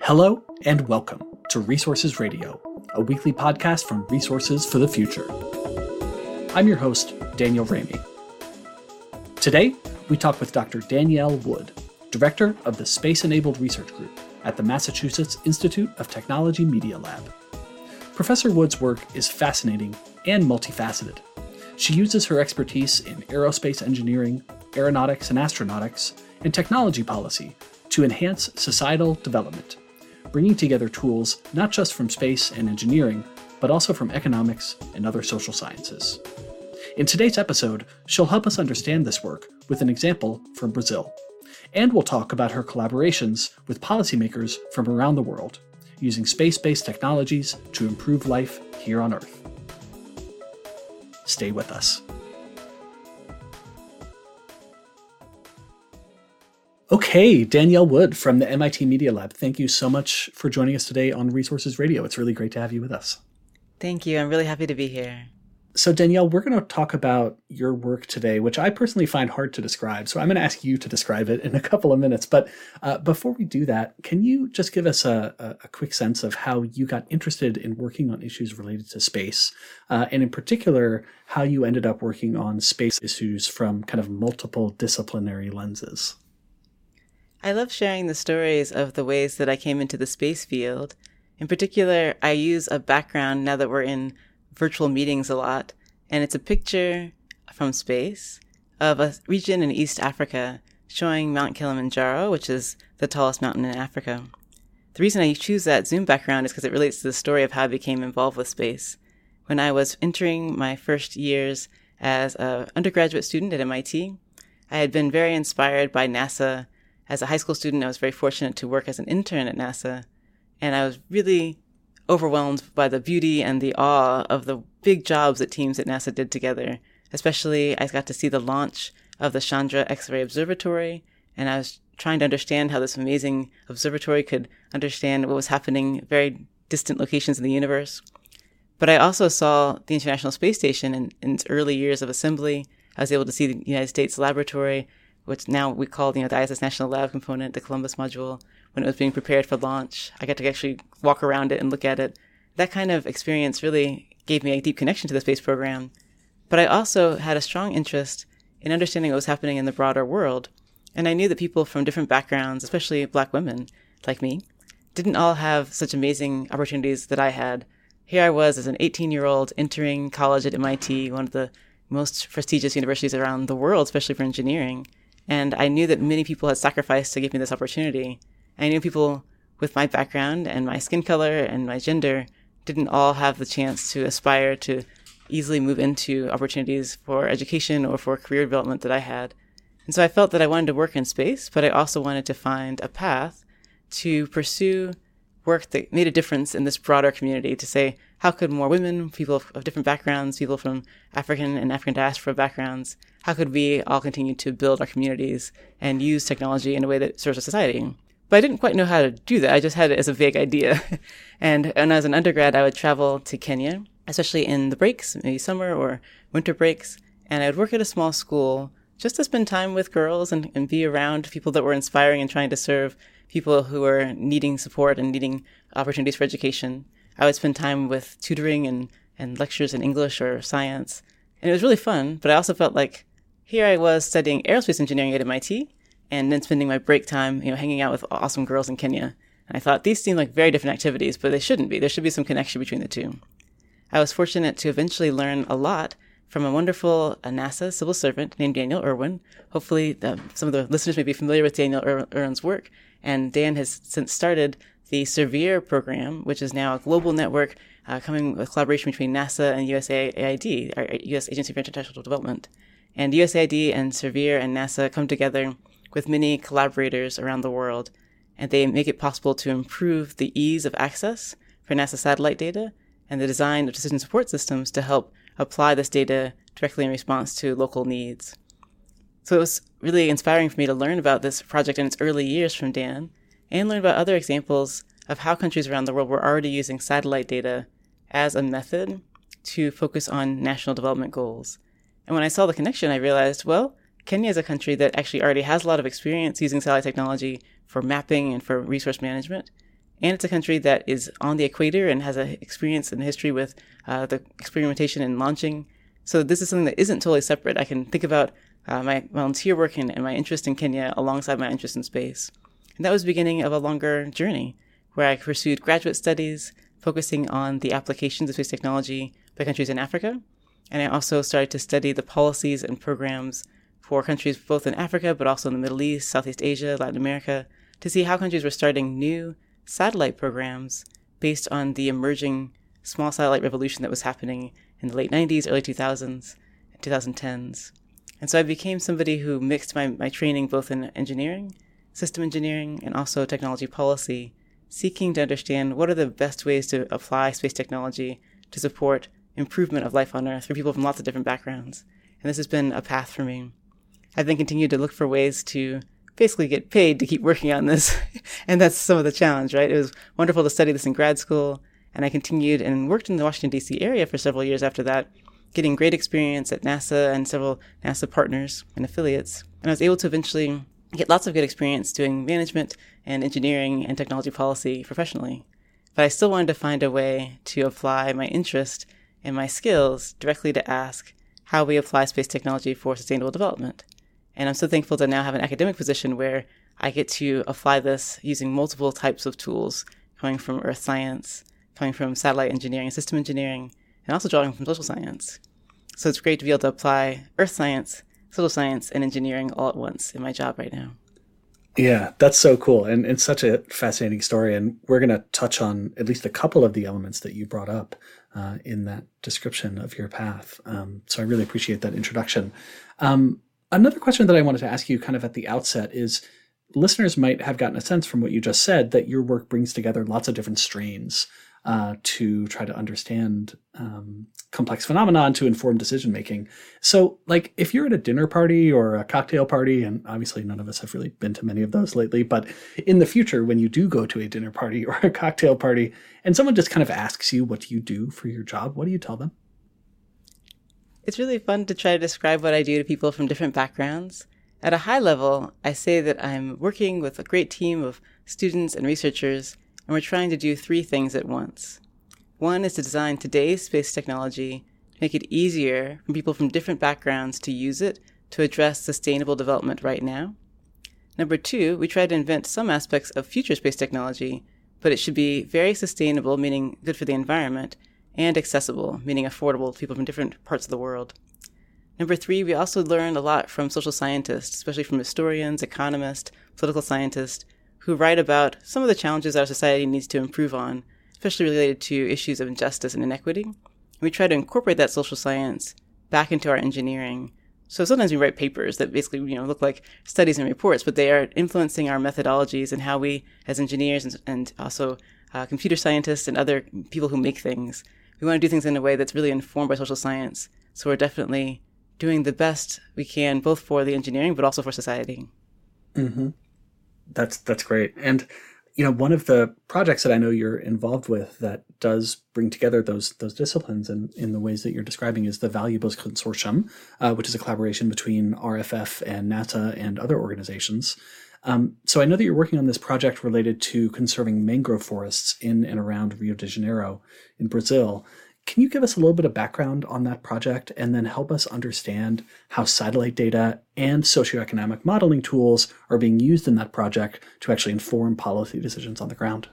Hello and welcome to Resources Radio, a weekly podcast from Resources for the Future. I'm your host, Daniel Raimi. Today, we talk with Dr. Danielle Wood, Director of the Space Enabled Research Group at the Massachusetts Institute of Technology Media Lab. Professor Wood's work is fascinating and multifaceted. She uses her expertise in aerospace engineering, aeronautics and astronautics, and technology policy to enhance societal development, bringing together tools not just from space and engineering, but also from economics and other social sciences. In today's episode, she'll help us understand this work with an example from Brazil. And we'll talk about her collaborations with policymakers from around the world, using space based technologies to improve life here on Earth. Stay with us. Okay, Danielle Wood from the MIT Media Lab, thank you so much for joining us today on Resources Radio. It's really great to have you with us. Thank you. I'm really happy to be here. So, Danielle, we're going to talk about your work today, which I personally find hard to describe. So, I'm going to ask you to describe it in a couple of minutes. But uh, before we do that, can you just give us a, a, quick sense of how you got interested in working on issues related to space? Uh, and in particular, how you ended up working on space issues from kind of multiple disciplinary lenses? I love sharing the stories of the ways that I came into the space field. In particular, I use a background now that we're in virtual meetings a lot, and it's a picture from space of a region in East Africa showing Mount Kilimanjaro, which is the tallest mountain in Africa. The reason I choose that Zoom background is because it relates to the story of how I became involved with space. When I was entering my first years as an undergraduate student at MIT, I had been very inspired by NASA. As a high school student, I was very fortunate to work as an intern at NASA, and I was really overwhelmed by the beauty and the awe of the big jobs that teams at NASA did together. Especially, I got to see the launch of the Chandra X-ray Observatory, and I was trying to understand how this amazing observatory could understand what was happening at very distant locations in the universe. But I also saw the International Space Station in, in its early years of assembly. I was able to see the United States Laboratory, which now we call you know the ISS National Lab component, the Columbus module, when it was being prepared for launch. I got to actually walk around it and look at it. That kind of experience really gave me a deep connection to the space program. But I also had a strong interest in understanding what was happening in the broader world. And I knew that people from different backgrounds, especially black women like me, didn't all have such amazing opportunities that I had. Here I was as an 18 year old entering college at MIT, one of the most prestigious universities around the world, especially for engineering. And I knew that many people had sacrificed to give me this opportunity. I knew people with my background and my skin color and my gender didn't all have the chance to aspire to easily move into opportunities for education or for career development that I had. And so I felt that I wanted to work in space, but I also wanted to find a path to pursue work that made a difference in this broader community to say, how could more women, people of different backgrounds, people from African and African diaspora backgrounds, how could we all continue to build our communities and use technology in a way that serves our society? But I didn't quite know how to do that. I just had it as a vague idea. and when I was an undergrad, I would travel to Kenya, especially in the breaks, maybe summer or winter breaks. And I would work at a small school just to spend time with girls and, and be around people that were inspiring and trying to serve people who were needing support and needing opportunities for education. I would spend time with tutoring and, and lectures in English or science. And it was really fun, but I also felt like here I was studying aerospace engineering at MIT, and then spending my break time, you know, hanging out with awesome girls in Kenya. And I thought these seem like very different activities, but they shouldn't be. There should be some connection between the two. I was fortunate to eventually learn a lot from a wonderful uh, NASA civil servant named Daniel Irwin. Hopefully, the, some of the listeners may be familiar with Daniel Ir- Irwin's work. And Dan has since started the SERVIR program, which is now a global network uh, coming with collaboration between NASA and USAID, our U.S. Agency for International Development. And USAID and SERVIR and NASA come together with many collaborators around the world, and they make it possible to improve the ease of access for NASA satellite data and the design of decision support systems to help apply this data directly in response to local needs. So it was really inspiring for me to learn about this project in its early years from Dan and learn about other examples of how countries around the world were already using satellite data as a method to focus on national development goals. And when I saw the connection, I realized, well, Kenya is a country that actually already has a lot of experience using satellite technology for mapping and for resource management. and it's a country that is on the equator and has an experience and history with uh, the experimentation and launching. So this is something that isn't totally separate. I can think about uh, my volunteer work and, and my interest in Kenya alongside my interest in space. And that was the beginning of a longer journey where I pursued graduate studies focusing on the applications of space technology by countries in Africa. And I also started to study the policies and programs for countries both in Africa, but also in the Middle East, Southeast Asia, Latin America, to see how countries were starting new satellite programs based on the emerging small satellite revolution that was happening in the late 90s, early 2000s, 2010s. And so I became somebody who mixed my, my training both in engineering, system engineering, and also technology policy, seeking to understand what are the best ways to apply space technology to support improvement of life on Earth for people from lots of different backgrounds. And this has been a path for me. I've then continued to look for ways to basically get paid to keep working on this. and that's some of the challenge, right? It was wonderful to study this in grad school. And I continued and worked in the Washington, D.C. area for several years after that, getting great experience at NASA and several NASA partners and affiliates. And I was able to eventually get lots of good experience doing management and engineering and technology policy professionally. But I still wanted to find a way to apply my interest and my skills directly to ask how we apply space technology for sustainable development. And I'm so thankful to now have an academic position where I get to apply this using multiple types of tools, coming from earth science, coming from satellite engineering and system engineering, and also drawing from social science. So it's great to be able to apply earth science, social science, and engineering all at once in my job right now. Yeah, that's so cool. And it's such a fascinating story. And we're going to touch on at least a couple of the elements that you brought up uh, in that description of your path. Um, so I really appreciate that introduction. Um, Another question that I wanted to ask you kind of at the outset is listeners might have gotten a sense from what you just said that your work brings together lots of different strains uh, to try to understand um, complex phenomenon to inform decision making. So, like, if you're at a dinner party or a cocktail party, and obviously none of us have really been to many of those lately, but in the future, when you do go to a dinner party or a cocktail party, and someone just kind of asks you, What do you do for your job? What do you tell them? It's really fun to try to describe what I do to people from different backgrounds. At a high level, I say that I'm working with a great team of students and researchers, and we're trying to do three things at once. One is to design today's space technology to make it easier for people from different backgrounds to use it to address sustainable development right now. Number two, we try to invent some aspects of future space technology, but it should be very sustainable, meaning good for the environment, and accessible, meaning affordable to people from different parts of the world. Number three, we also learn a lot from social scientists, especially from historians, economists, political scientists, who write about some of the challenges our society needs to improve on, especially related to issues of injustice and inequity. And we try to incorporate that social science back into our engineering. So sometimes we write papers that basically, you know, look like studies and reports, but they are influencing our methodologies and how we, as engineers and, and also uh, computer scientists and other people who make things, we want to do things in a way that's really informed by social science. So we're definitely doing the best we can, both for the engineering, but also for society. Mm-hmm. That's that's great. And you know, one of the projects that I know you're involved with that does bring together those those disciplines in, in the ways that you're describing is the Valuables Consortium, uh, which is a collaboration between RFF and NASA and other organizations. Um, so I know that you're working on this project related to conserving mangrove forests in and around Rio de Janeiro in Brazil. Can you give us a little bit of background on that project and then help us understand how satellite data and socioeconomic modeling tools are being used in that project to actually inform policy decisions on the ground?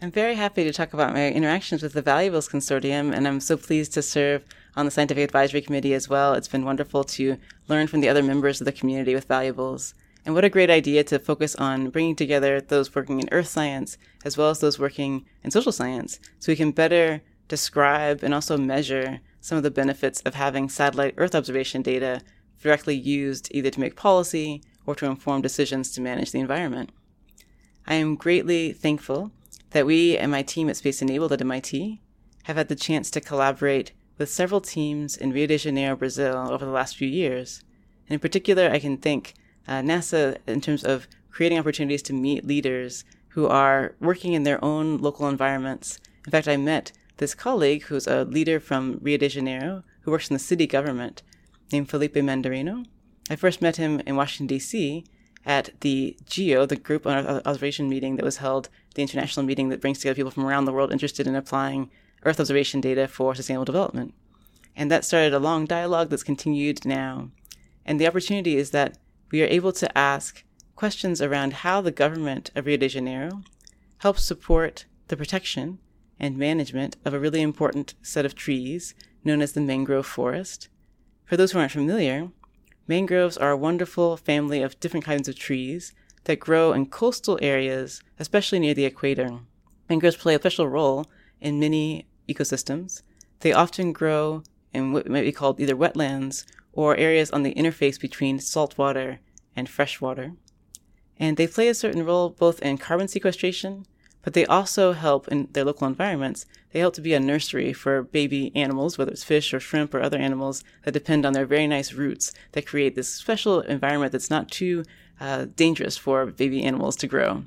I'm very happy to talk about my interactions with the Valuables Consortium, and I'm so pleased to serve on the Scientific Advisory Committee as well. It's been wonderful to learn from the other members of the community with Valuables. And what a great idea to focus on bringing together those working in earth science as well as those working in social science so we can better describe and also measure some of the benefits of having satellite Earth observation data directly used either to make policy or to inform decisions to manage the environment. I am greatly thankful that we and my team at Space Enabled at MIT have had the chance to collaborate with several teams in Rio de Janeiro, Brazil over the last few years. And in particular, I can thank uh, NASA in terms of creating opportunities to meet leaders who are working in their own local environments. In fact, I met this colleague who's a leader from Rio de Janeiro who works in the city government named Felipe Mandarino. I first met him in Washington, D.C. at the GEO, the group on observation meeting that was held, the international meeting that brings together people from around the world interested in applying Earth observation data for sustainable development. And that started a long dialogue that's continued now. And the opportunity is that we are able to ask questions around how the government of Rio de Janeiro helps support the protection and management of a really important set of trees known as the mangrove forest. For those who aren't familiar, mangroves are a wonderful family of different kinds of trees that grow in coastal areas, especially near the equator. Mangroves play a special role in many ecosystems. They often grow in what might be called either wetlands or areas on the interface between saltwater and freshwater. And they play a certain role both in carbon sequestration but they also help in their local environments. They help to be a nursery for baby animals, whether it's fish or shrimp or other animals that depend on their very nice roots that create this special environment that's not too uh, dangerous for baby animals to grow.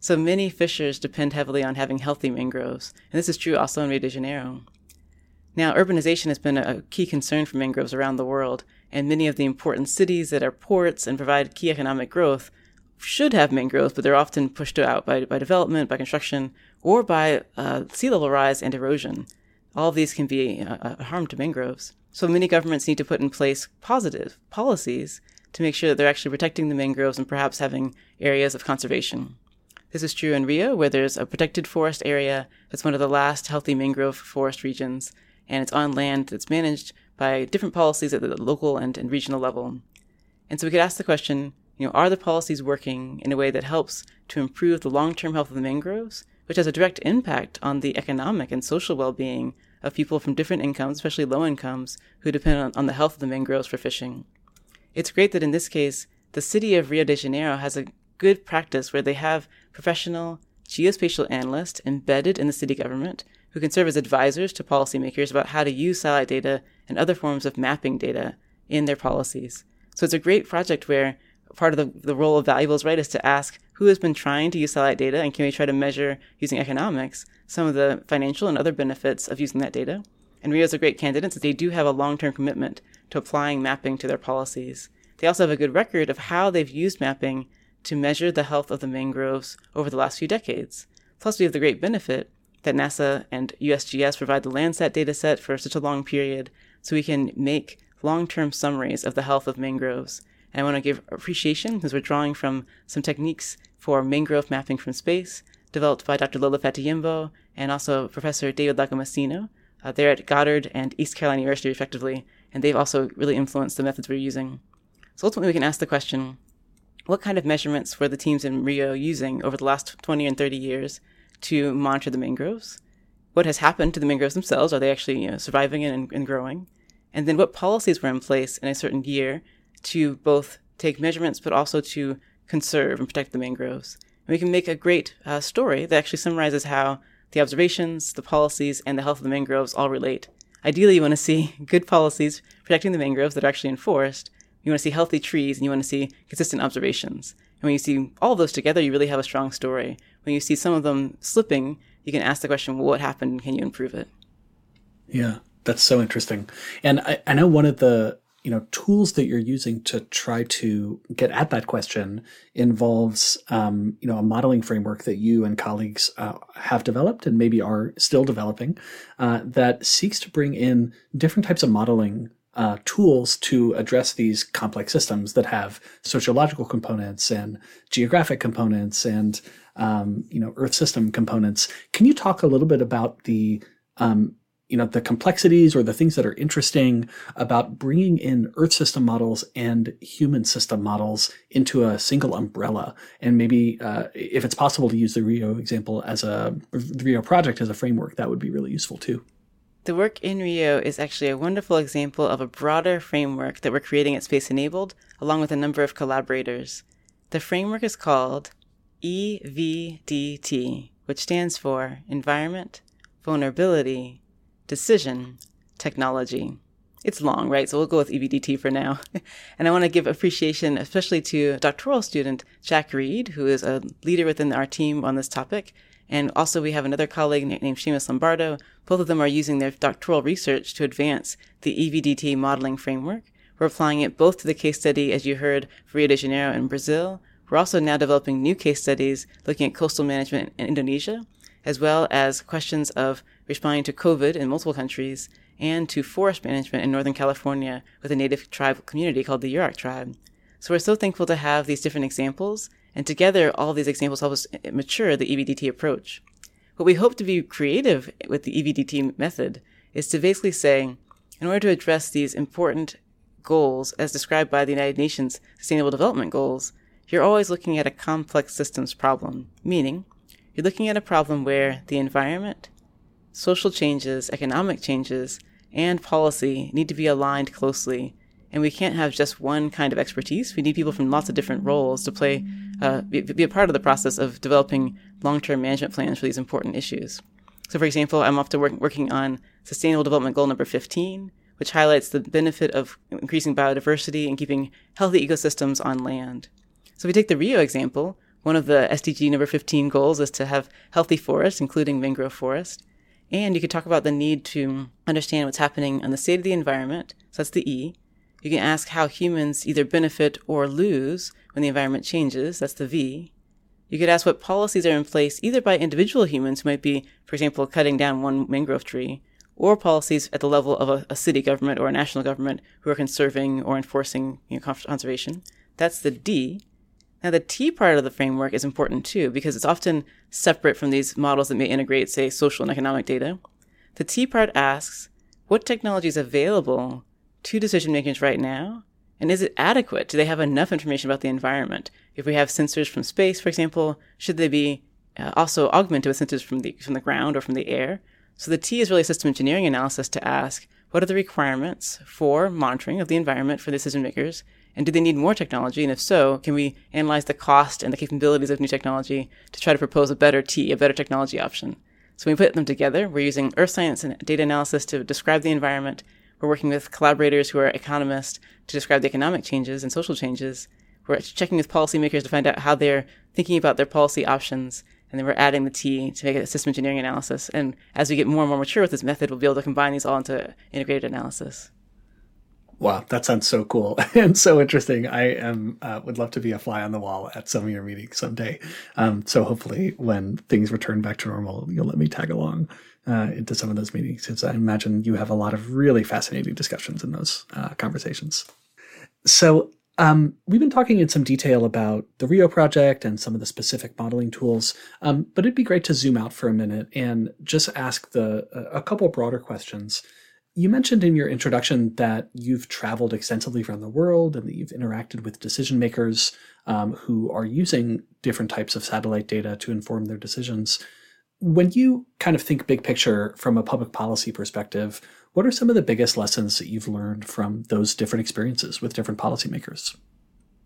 So many fishers depend heavily on having healthy mangroves, and this is true also in Rio de Janeiro. Now, urbanization has been a key concern for mangroves around the world, and many of the important cities that are ports and provide key economic growth should have mangroves, but they're often pushed out by, by development, by construction, or by uh, sea level rise and erosion. All of these can be a, a harm to mangroves. So many governments need to put in place positive policies to make sure that they're actually protecting the mangroves and perhaps having areas of conservation. This is true in Rio, where there's a protected forest area that's one of the last healthy mangrove forest regions, and it's on land that's managed by different policies at the local and, and regional level. And so we could ask the question you know, are the policies working in a way that helps to improve the long-term health of the mangroves, which has a direct impact on the economic and social well-being of people from different incomes, especially low incomes, who depend on, on the health of the mangroves for fishing. It's great that in this case, the city of Rio de Janeiro has a good practice where they have professional geospatial analysts embedded in the city government who can serve as advisors to policymakers about how to use satellite data and other forms of mapping data in their policies. So it's a great project where part of the, the role of valuables, right, is to ask who has been trying to use satellite data and can we try to measure using economics some of the financial and other benefits of using that data. And Rio is a great candidate since they do have a long term commitment to applying mapping to their policies. They also have a good record of how they've used mapping to measure the health of the mangroves over the last few decades. Plus, we have the great benefit that NASA and USGS provide the Landsat dataset for such a long period, so we can make long term summaries of the health of mangroves and I want to give appreciation because we're drawing from some techniques for mangrove mapping from space developed by Dr. Lola Fatoyinbo and also Professor David Lagomasino. Uh, they're at Goddard and East Carolina University, respectively, and they've also really influenced the methods we're using. So ultimately, we can ask the question what kind of measurements were the teams in Rio using over the last 20 and 30 years to monitor the mangroves? What has happened to the mangroves themselves? Are they actually you know, surviving and, and growing? And then what policies were in place in a certain year to both take measurements but also to conserve and protect the mangroves. And we can make a great uh, story that actually summarizes how the observations, the policies, and the health of the mangroves all relate. Ideally, you want to see good policies protecting the mangroves that are actually enforced. You want to see healthy trees, and you want to see consistent observations. And when you see all those together, you really have a strong story. When you see some of them slipping, you can ask the question, well, what happened, can you improve it? Yeah, that's so interesting. And I, I know one of the you know tools that you're using to try to get at that question involves um, you know a modeling framework that you and colleagues uh, have developed and maybe are still developing uh, that seeks to bring in different types of modeling uh, tools to address these complex systems that have sociological components and geographic components and um, you know earth system components. Can you talk a little bit about the um, you know the complexities or the things that are interesting about bringing in earth system models and human system models into a single umbrella. And maybe uh, if it's possible to use the rio example as a the rio project as a framework that would be really useful too. The work in rio is actually a wonderful example of a broader framework that we're creating at space enabled along with a number of collaborators. The framework is called evdt which stands for environment vulnerability decision technology. It's long, right? So we'll go with EVDT for now. and I want to give appreciation, especially to doctoral student Jack Reid, who is a leader within our team on this topic. And also, we have another colleague named Seamus Lombardo. Both of them are using their doctoral research to advance the EVDT modeling framework. We're applying it both to the case study, as you heard, for Rio de Janeiro in Brazil, we're also now developing new case studies looking at coastal management in Indonesia, as well as questions of responding to COVID in multiple countries and to forest management in Northern California with a native tribe community called the Yurok tribe. So we're so thankful to have these different examples, and together all these examples help us uh, mature the EVDT approach. What we hope to be creative with the EVDT method is to basically say, in order to address these important goals as described by the United Nations Sustainable Development Goals, you're always looking at a complex systems problem, meaning you're looking at a problem where the environment, social changes, economic changes, and policy need to be aligned closely. And we can't have just one kind of expertise. We need people from lots of different roles to play, uh, be, be a part of the process of developing long-term management plans for these important issues. So, for example, I'm often work, working on Sustainable Development Goal number 15, which highlights the benefit of increasing biodiversity and keeping healthy ecosystems on land. So, if we take the Rio example, one of the SDG number 15 goals is to have healthy forests, including mangrove forest. And you could talk about the need to understand what's happening on the state of the environment. So that's the E. You can ask how humans either benefit or lose when the environment changes. That's the V. You could ask what policies are in place either by individual humans who might be, for example, cutting down one mangrove tree, or policies at the level of a, a city government or a national government who are conserving or enforcing you know, conservation. That's the D. Now, the T part of the framework is important too, because it's often separate from these models that may integrate, say, social and economic data. The T part asks what technology is available to decision makers right now? And is it adequate? Do they have enough information about the environment? If we have sensors from space, for example, should they be uh, also augmented with sensors from the, from the ground or from the air? So the T is really system engineering analysis to ask what are the requirements for monitoring of the environment for decision makers? And do they need more technology? And if so, can we analyze the cost and the capabilities of new technology to try to propose a better T, a better technology option? So we put them together, we're using earth science and data analysis to describe the environment. We're working with collaborators who are economists to describe the economic changes and social changes. We're checking with policymakers to find out how they're thinking about their policy options. And then we're adding the T to make a system engineering analysis. And as we get more and more mature with this method, we'll be able to combine these all into integrated analysis. Wow, that sounds so cool and so interesting. I am uh, would love to be a fly on the wall at some of your meetings someday. Um, so hopefully, when things return back to normal, you'll let me tag along uh, into some of those meetings, since I imagine you have a lot of really fascinating discussions in those uh, conversations. So um, we've been talking in some detail about the Rio project and some of the specific modeling tools, um, but it'd be great to zoom out for a minute and just ask the a couple broader questions. You mentioned in your introduction that you've traveled extensively around the world and that you've interacted with decision makers um, who are using different types of satellite data to inform their decisions. When you kind of think big picture from a public policy perspective, what are some of the biggest lessons that you've learned from those different experiences with different policymakers?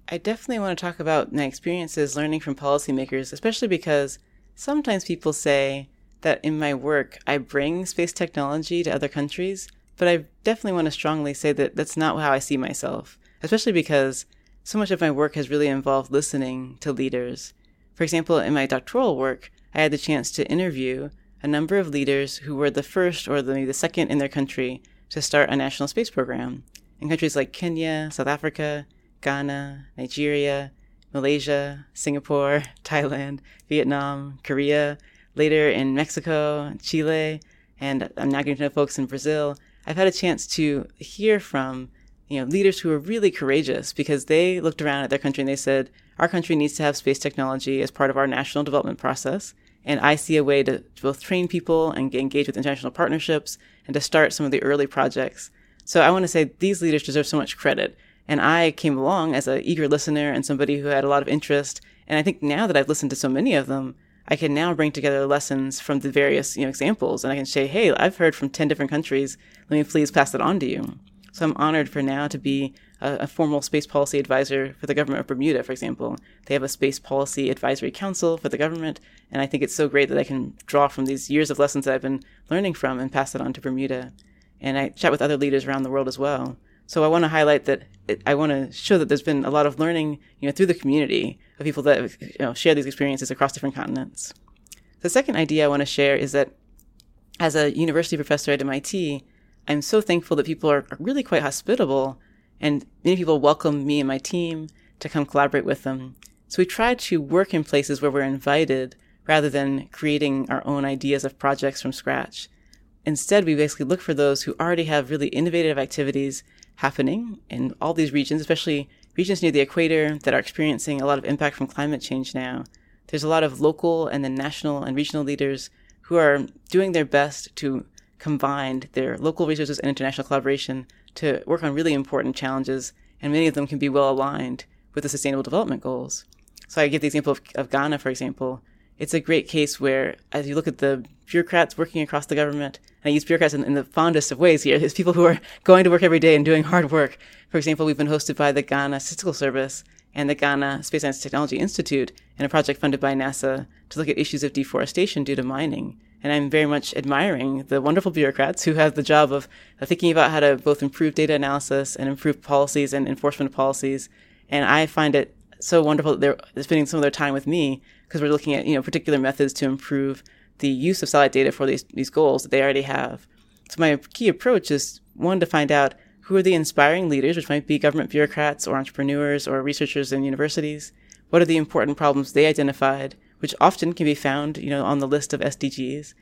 I definitely want to talk about my experiences learning from policymakers, especially because sometimes people say that in my work I bring space technology to other countries but I definitely want to strongly say that that's not how I see myself, especially because so much of my work has really involved listening to leaders. For example, in my doctoral work, I had the chance to interview a number of leaders who were the first or the, the second in their country to start a national space program in countries like Kenya, South Africa, Ghana, Nigeria, Malaysia, Singapore, Thailand, Vietnam, Korea, later in Mexico, Chile, and I'm now getting to know folks in Brazil. I've had a chance to hear from you know leaders who are really courageous because they looked around at their country and they said our country needs to have space technology as part of our national development process and i see a way to, to both train people and engage with international partnerships and to start some of the early projects so i want to say these leaders deserve so much credit and i came along as an eager listener and somebody who had a lot of interest and i think now that i've listened to so many of them I can now bring together lessons from the various you know examples, and I can say, "Hey, I've heard from ten different countries. Let me please pass that on to you." So I'm honored for now to be a, a, formal space policy advisor for the government of Bermuda, for example. They have a space policy advisory council for the government, and I think it's so great that I can draw from these years of lessons that I've been learning from and pass it on to Bermuda. And I chat with other leaders around the world as well. So I want to highlight that it, I want to show that there's been a lot of learning, you know, through the community of people that you know, share these experiences across different continents. The second idea I want to share is that as a university professor at MIT, I'm so thankful that people are really quite hospitable and many people welcome me and my team to come collaborate with them. So we try to work in places where we're invited rather than creating our own ideas of projects from scratch. Instead, we basically look for those who already have really innovative activities happening in all these regions, especially regions near the equator that are experiencing a lot of impact from climate change now. There's a lot of local and then national and regional leaders who are doing their best to combine their local resources and international collaboration to work on really important challenges, and many of them can be well aligned with the Sustainable Development Goals. So I give the example of, of Ghana, for example. It's a great case where, as you look at the bureaucrats working across the government, and I use bureaucrats in, in the fondest of ways here, it's people who are going to work every day and doing hard work. For example, we've been hosted by the Ghana Statistical Service and the Ghana Space Science Technology Institute in a project funded by NASA to look at issues of deforestation due to mining. And I'm very much admiring the wonderful bureaucrats who have the job of thinking about how to both improve data analysis and improve policies and enforcement of policies. And I find it so wonderful that they're spending some of their time with me because we're looking at, you know, particular methods to improve the use of satellite data for these, these goals that they already have. So my key approach is one to find out who are the inspiring leaders, which might be government bureaucrats or entrepreneurs or researchers in universities. What are the important problems they identified, which often can be found, you know, on the list of SDGs?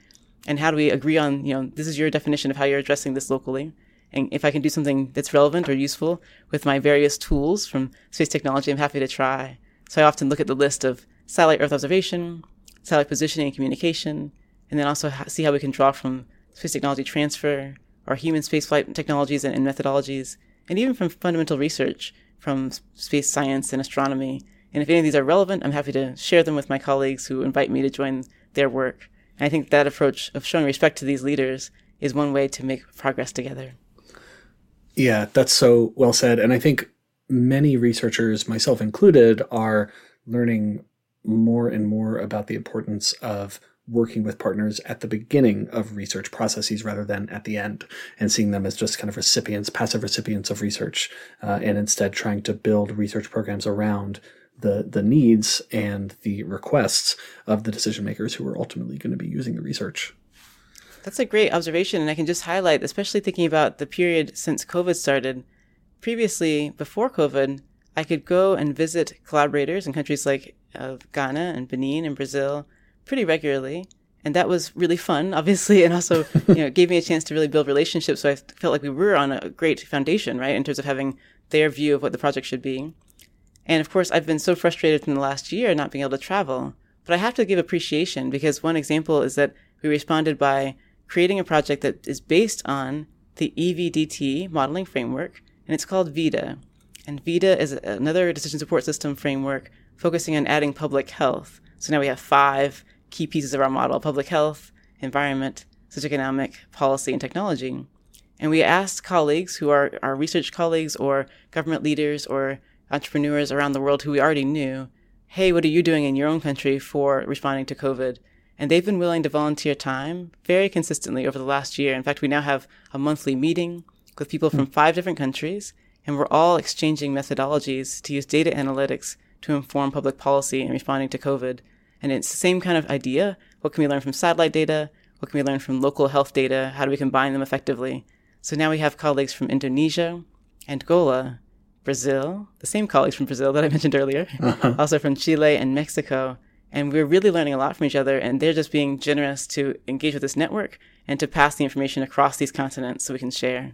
And how do we agree on, you know, this is your definition of how you're addressing this locally? And if I can do something that's relevant or useful with my various tools from space technology, I'm happy to try. So I often look at the list of satellite Earth observation, satellite positioning and communication, and then also see how we can draw from space technology transfer our human spaceflight technologies and, and methodologies, and even from fundamental research from space science and astronomy. And if any of these are relevant, I'm happy to share them with my colleagues who invite me to join their work. And I think that approach of showing respect to these leaders is one way to make progress together. Yeah, that's so well said. And I think many researchers, myself included, are learning more and more about the importance of working with partners at the beginning of research processes rather than at the end and seeing them as just kind of recipients, passive recipients of research, uh, and instead trying to build research programs around the, the needs and the requests of the decision makers who are ultimately going to be using the research. That's a great observation. And I can just highlight, especially thinking about the period since COVID started. Previously, before COVID, I could go and visit collaborators in countries like uh, Ghana and Benin and Brazil pretty regularly. And that was really fun, obviously, and also, you know, gave me a chance to really build relationships. So I felt like we were on a great foundation, right, in terms of having their view of what the project should be. And of course, I've been so frustrated in the last year not being able to travel. But I have to give appreciation because one example is that we responded by creating a project that is based on the EVDT modeling framework, and it's called VIDA. And VIDA is another decision support system framework focusing on adding public health. So now we have five key pieces of our model public health, environment, socioeconomic, policy, and technology. And we asked colleagues who are our research colleagues or government leaders or entrepreneurs around the world who we already knew, hey, what are you doing in your own country for responding to COVID? And they've been willing to volunteer time very consistently over the last year. In fact, we now have a monthly meeting with people from hmm. five different countries, and we're all exchanging methodologies to use data analytics to inform public policy in responding to COVID. And it's the same kind of idea. What can we learn from satellite data? What can we learn from local health data? How do we combine them effectively? So now we have colleagues from Indonesia, Angola, Brazil, the same colleagues from Brazil that I mentioned earlier, uh-huh. also from Chile and Mexico, and we're really learning a lot from each other, and they're just being generous to engage with this network and to pass the information across these continents so we can share.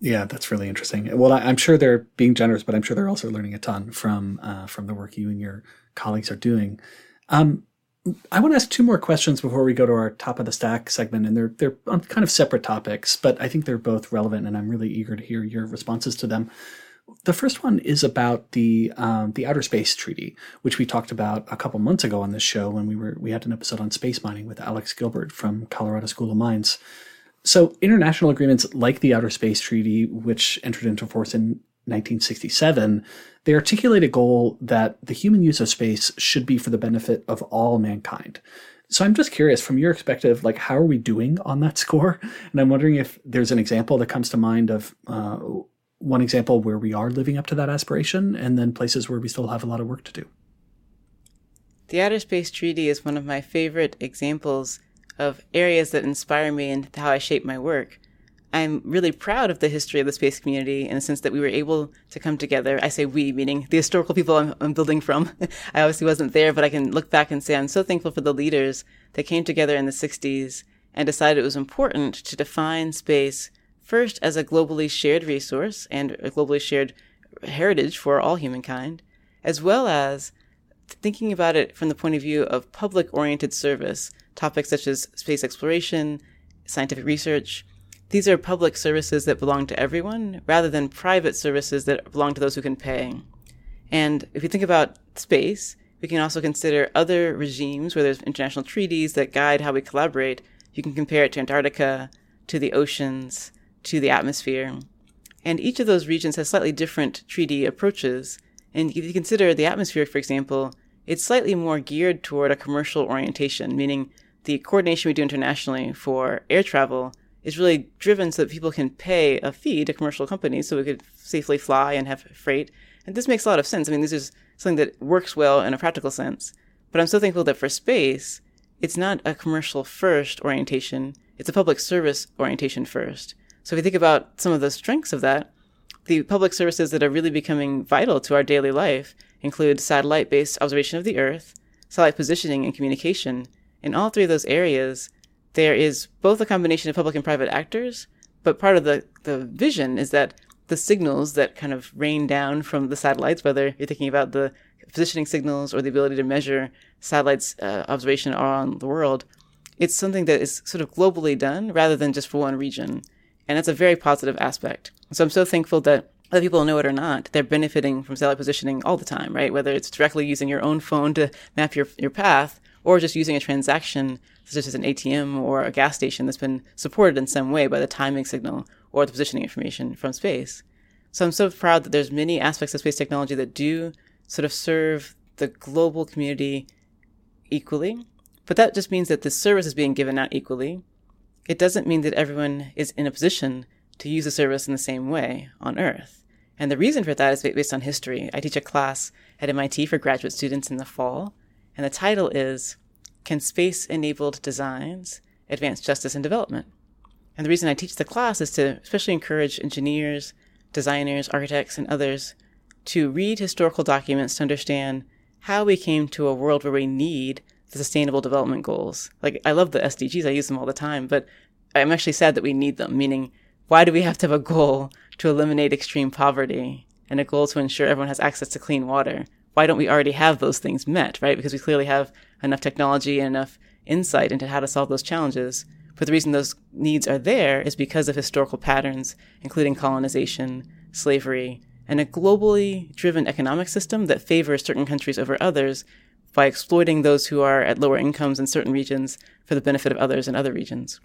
Yeah, that's really interesting. Well, I, am sure they're being generous, but I'm sure they're also learning a ton from uh, from the work you and your colleagues are doing. Um, I want to ask two more questions before we go to our top of the stack segment, and they're they're on kind of separate topics, but I think they're both relevant, and I'm really eager to hear your responses to them. The first one is about the um, the Outer Space Treaty, which we talked about a couple months ago on this show when we were we had an episode on space mining with Alex Gilbert from Colorado School of Mines. So international agreements like the Outer Space Treaty, which entered into force in 1967, they articulate a goal that the human use of space should be for the benefit of all mankind. So I'm just curious, from your perspective, like how are we doing on that score? And I'm wondering if there's an example that comes to mind of uh, one example where we are living up to that aspiration, and then places where we still have a lot of work to do. The Outer Space Treaty is one of my favorite examples of areas that inspire me and how I shape my work. I'm really proud of the history of the space community in the sense that we were able to come together. I say we, meaning the historical people I'm, I'm building from. I obviously wasn't there, but I can look back and say I'm so thankful for the leaders that came together in the 60s and decided it was important to define space first as a globally shared resource and a globally shared heritage for all humankind, as well as thinking about it from the point of view of public oriented service, topics such as space exploration, scientific research, these are public services that belong to everyone rather than private services that belong to those who can pay. And if you think about space, we can also consider other regimes where there's international treaties that guide how we collaborate. You can compare it to Antarctica, to the oceans, to the atmosphere. And each of those regions has slightly different treaty approaches. And if you consider the atmosphere, for example, it's slightly more geared toward a commercial orientation, meaning the coordination we do internationally for air travel is really driven so that people can pay a fee to commercial companies so we could safely fly and have freight. And this makes a lot of sense. I mean, this is something that works well in a practical sense. But I'm so thankful that for space, it's not a commercial first orientation, it's a public service orientation first. So if you think about some of the strengths of that, the public services that are really becoming vital to our daily life include satellite based observation of the Earth, satellite positioning and communication. In all three of those areas, there is both a combination of public and private actors, but part of the, the vision is that the signals that kind of rain down from the satellites, whether you're thinking about the positioning signals or the ability to measure satellites uh, observation around the world, it's something that is sort of globally done rather than just for one region. And that's a very positive aspect. So I'm so thankful that whether people know it or not, they're benefiting from satellite positioning all the time, right? Whether it's directly using your own phone to map your, your path or just using a transaction such as an ATM or a gas station that's been supported in some way by the timing signal or the positioning information from space. So I'm so proud that there's many aspects of space technology that do sort of serve the global community equally. But that just means that the service is being given out equally. It doesn't mean that everyone is in a position to use the service in the same way on Earth. And the reason for that is based on history. I teach a class at MIT for graduate students in the fall, and the title is can space enabled designs advance justice and development? And the reason I teach the class is to especially encourage engineers, designers, architects, and others to read historical documents to understand how we came to a world where we need the sustainable development goals. Like, I love the SDGs, I use them all the time, but I'm actually sad that we need them, meaning, why do we have to have a goal to eliminate extreme poverty and a goal to ensure everyone has access to clean water? Why don't we already have those things met, right? Because we clearly have enough technology and enough insight into how to solve those challenges. But the reason those needs are there is because of historical patterns, including colonization, slavery, and a globally driven economic system that favors certain countries over others by exploiting those who are at lower incomes in certain regions for the benefit of others in other regions.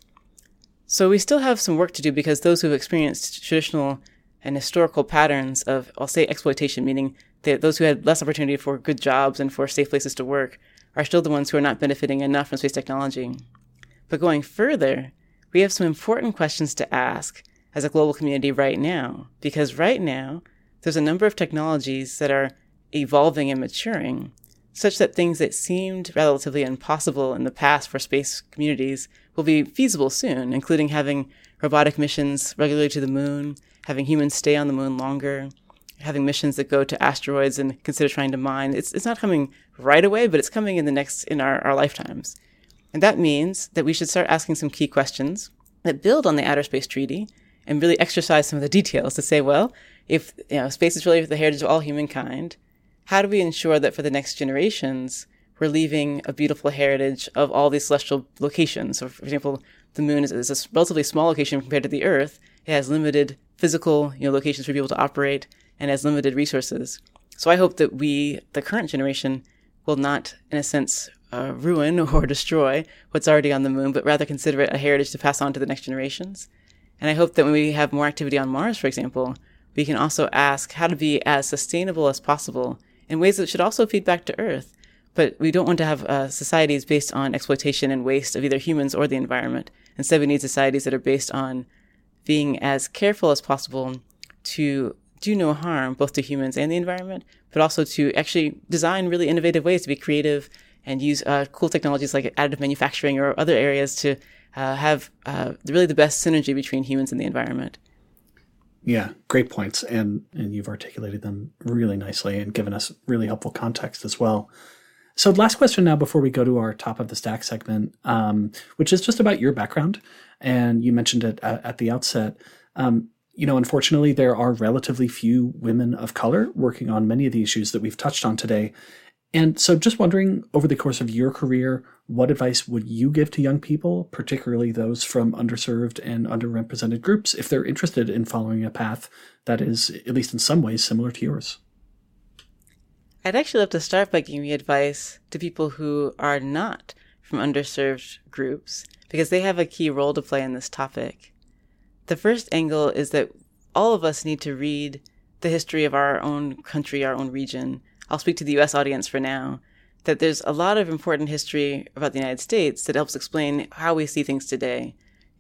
So we still have some work to do because those who've experienced traditional and historical patterns of, I'll say, exploitation, meaning that those who had less opportunity for good jobs and for safe places to work, are still the ones who are not benefiting enough from space technology. But going further, we have some important questions to ask as a global community right now, because right now, there's a number of technologies that are evolving and maturing, such that things that seemed relatively impossible in the past for space communities will be feasible soon, including having robotic missions regularly to the moon, having humans stay on the moon longer, having missions that go to asteroids and consider trying to mine. It's, it's not coming right away, but it's coming in the next, in our, our lifetimes. And that means that we should start asking some key questions that build on the Outer Space Treaty and really exercise some of the details to say, well, if you know, space is really the heritage of all humankind, how do we ensure that for the next generations, we're leaving a beautiful heritage of all these celestial locations? So, for example, the moon is, is a relatively small location compared to the Earth. It has limited physical you know, locations for people to operate and has limited resources. So I hope that we, the current generation, will not, in a sense, uh, ruin or destroy what's already on the moon, but rather consider it a heritage to pass on to the next generations. And I hope that when we have more activity on Mars, for example, we can also ask how to be as sustainable as possible in ways that should also feed back to Earth. But we don't want to have uh, societies based on exploitation and waste of either humans or the environment. Instead, we need societies that are based on being as careful as possible to do no harm both to humans and the environment, but also to actually design really innovative ways to be creative and use uh, cool technologies like additive manufacturing or other areas to uh, have uh, really the best synergy between humans and the environment. Yeah, great points, and and you've articulated them really nicely and given us really helpful context as well. So, last question now before we go to our top of the stack segment, um, which is just about your background, and you mentioned it at, at the outset. Um, you know, unfortunately, there are relatively few women of color working on many of the issues that we've touched on today. And so, just wondering over the course of your career, what advice would you give to young people, particularly those from underserved and underrepresented groups, if they're interested in following a path that is, at least in some ways, similar to yours? I'd actually love to start by giving advice to people who are not from underserved groups, because they have a key role to play in this topic. The first angle is that all of us need to read the history of our own country, our own region. I'll speak to the US audience for now. That there's a lot of important history about the United States that helps explain how we see things today.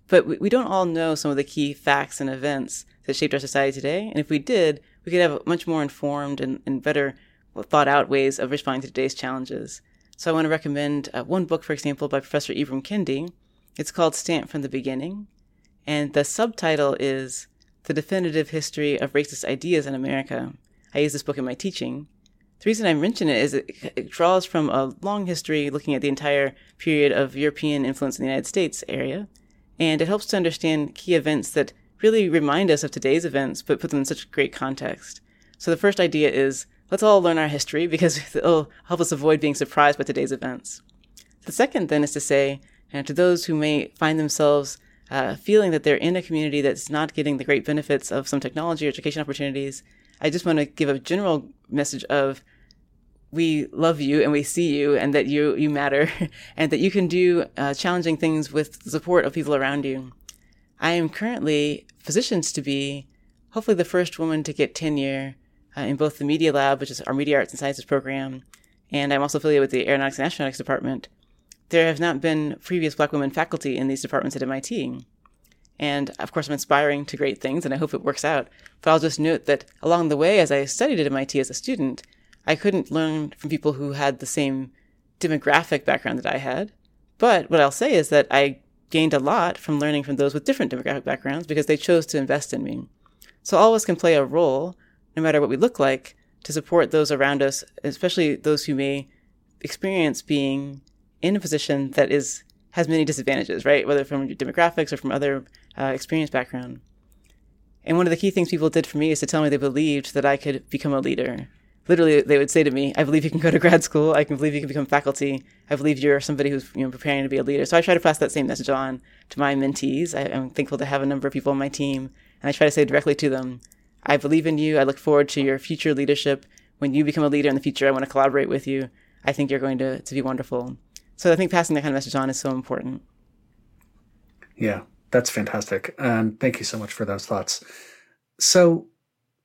But we, we don't all know some of the key facts and events that shaped our society today. And if we did, we could have much more informed and, and better thought out ways of responding to today's challenges. So I want to recommend uh, one book, for example, by Professor Ibram Kendi. It's called Stamped from the Beginning and the subtitle is The Definitive History of Racist Ideas in America. I use this book in my teaching. The reason I mention it is it, it draws from a long history looking at the entire period of European influence in the United States area, and it helps to understand key events that really remind us of today's events, but put them in such great context. So the first idea is let's all learn our history because it'll help us avoid being surprised by today's events. The second then is to say, and to those who may find themselves uh, feeling that they're in a community that's not getting the great benefits of some technology or education opportunities, I just want to give a general message of we love you and we see you and that you you matter and that you can do uh, challenging things with the support of people around you. I am currently positioned to be hopefully the first woman to get tenure uh, in both the Media Lab, which is our Media Arts and Sciences program, and I'm also affiliated with the Aeronautics and Astronautics Department there have not been previous black women faculty in these departments at MIT. And of course, I'm inspiring to great things, and I hope it works out. But I'll just note that along the way, as I studied at MIT as a student, I couldn't learn from people who had the same demographic background that I had. But what I'll say is that I gained a lot from learning from those with different demographic backgrounds because they chose to invest in me. So all of us can play a role, no matter what we look like, to support those around us, especially those who may experience being in a position that is has many disadvantages, right? Whether from your demographics or from other uh, experience background. And one of the key things people did for me is to tell me they believed that I could become a leader. Literally, they would say to me, "I believe you can go to grad school. I can believe you can become faculty. I believe you're somebody who's you know preparing to be a leader." So I try to pass that same message on to my mentees. I, am thankful to have a number of people on my team, and I try to say directly to them, "I believe in you. I look forward to your future leadership. When you become a leader in the future, I want to collaborate with you. I think you're going to to be wonderful." So I think passing that kind of message on is so important. Yeah, that's fantastic. And thank you so much for those thoughts. So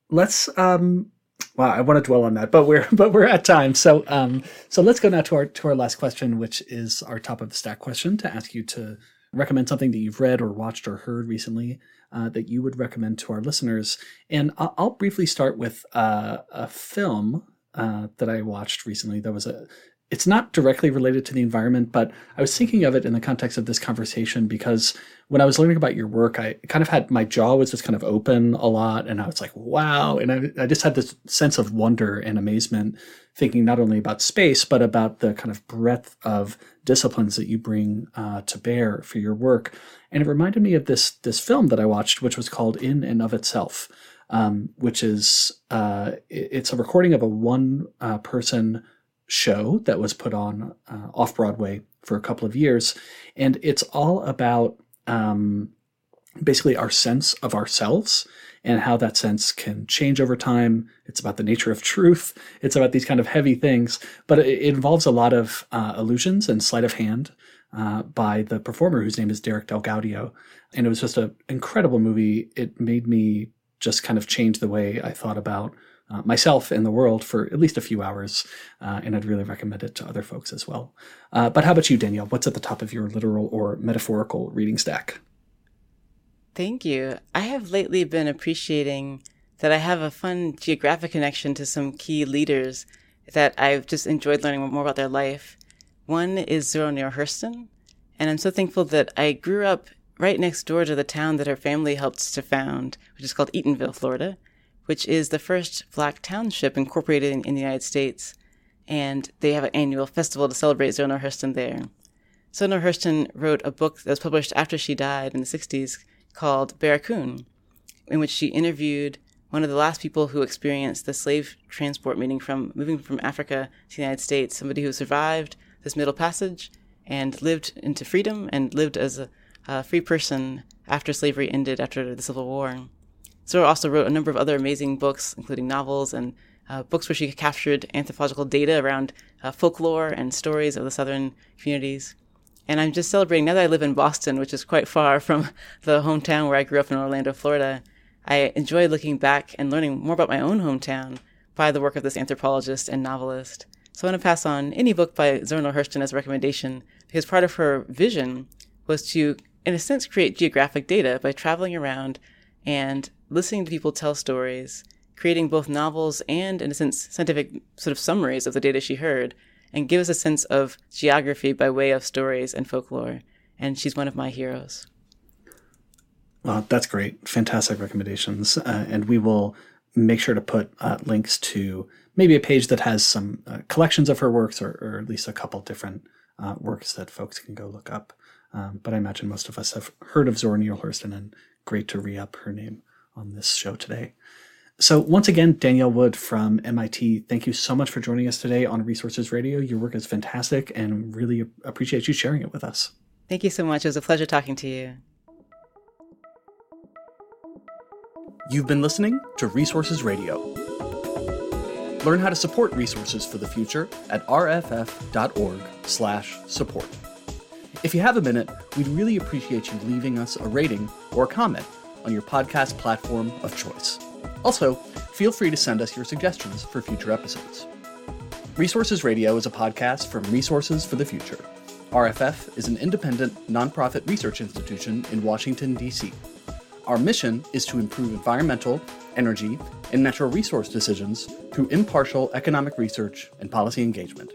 let's um wow, I want to dwell on that, but we're but we're at time. So um so let's go now to our to our last question, which is our top of the stack question to ask you to recommend something that you've read or watched or heard recently uh, that you would recommend to our listeners. And I'll, I'll briefly start with uh, a film uh, that I watched recently. That was a it's not directly related to the environment, but I was thinking of it in the context of this conversation because when I was learning about your work, I kind of had my jaw was just kind of open a lot, and I was like, "Wow!" And I, I just had this sense of wonder and amazement, thinking not only about space but about the kind of breadth of disciplines that you bring uh, to bear for your work. And it reminded me of this this film that I watched, which was called In and of Itself, um, which is uh, it's a recording of a one uh, person show that was put on uh, off Broadway for a couple of years, and it's all about um, basically our sense of ourselves and how that sense can change over time. It's about the nature of truth. It's about these kind of heavy things, but it, involves a lot of uh, illusions and sleight of hand. Uh, by the performer whose name is Derek DelGaudio. And it was just an incredible movie. It made me just kind of change the way I thought about uh, myself and the world for at least a few hours, uh, and I'd really recommend it to other folks as well. Uh, but how about you, Danielle? What's at the top of your literal or metaphorical reading stack? Thank you. I have lately been appreciating that I have a fun geographic connection to some key leaders that I've just enjoyed learning more about their life. One is Zora Neale Hurston, and I'm so thankful that I grew up right next door to the town that her family helped to found, which is called Eatonville, Florida, which is the first black township incorporated in, in the United States. And they have an annual festival to celebrate Neale Hurston there. Neale Hurston wrote a book that was published after she died in the 60s called Barracoon, in which she interviewed one of the last people who experienced the slave transport, meaning from moving from Africa to the United States, somebody who survived this Middle Passage and lived into freedom and lived as a, a free person after slavery ended after the Civil War. Zora also wrote a number of other amazing books, including novels and uh, books where she captured anthropological data around uh, folklore and stories of the Southern communities. And I'm just celebrating now that I live in Boston, which is quite far from the hometown where I grew up in Orlando, Florida. I enjoy looking back and learning more about my own hometown by the work of this anthropologist and novelist. So I want to pass on any book by Zora Neale Hurston as a recommendation because part of her vision was to, in a sense, create geographic data by traveling around and listening to people tell stories, creating both novels and, in a sense, scientific sort of summaries of the data she heard, and give us a sense of geography by way of stories and folklore. And she's one of my heroes. Well, that's great. Fantastic recommendations. Uh, and we will make sure to put uh, links to maybe a page that has some uh, collections of her works or, or, at least a couple different uh, works that folks can go look up. Um, but I imagine most of us have heard of Zora Neale Hurston and great to re up her name on this show today. So, once again, Danielle Wood from MIT, thank you so much for joining us today on Resources Radio. Your work is fantastic and really appreciate you sharing it with us. Thank you so much. It was a pleasure talking to you. You've been listening to Resources Radio. Learn how to support Resources for the Future at rff.org/support. If you have a minute, we'd really appreciate you leaving us a rating or a comment on your podcast platform of choice. Also, feel free to send us your suggestions for future episodes. Resources Radio is a podcast from Resources for the Future. RFF is an independent, nonprofit research institution in Washington, D.C. Our mission is to improve environmental, energy, and natural resource decisions through impartial economic research and policy engagement.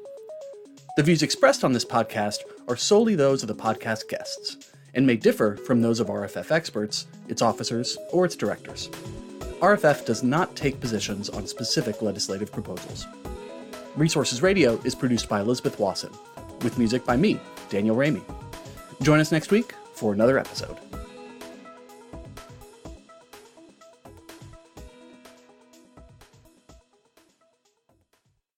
The views expressed on this podcast are solely those of the podcast guests and may differ from those of RFF experts, its officers, or its directors. RFF does not take positions on specific legislative proposals. Resources Radio is produced by Elizabeth Wason, with music by me, Daniel Raimi. Join us next week for another episode.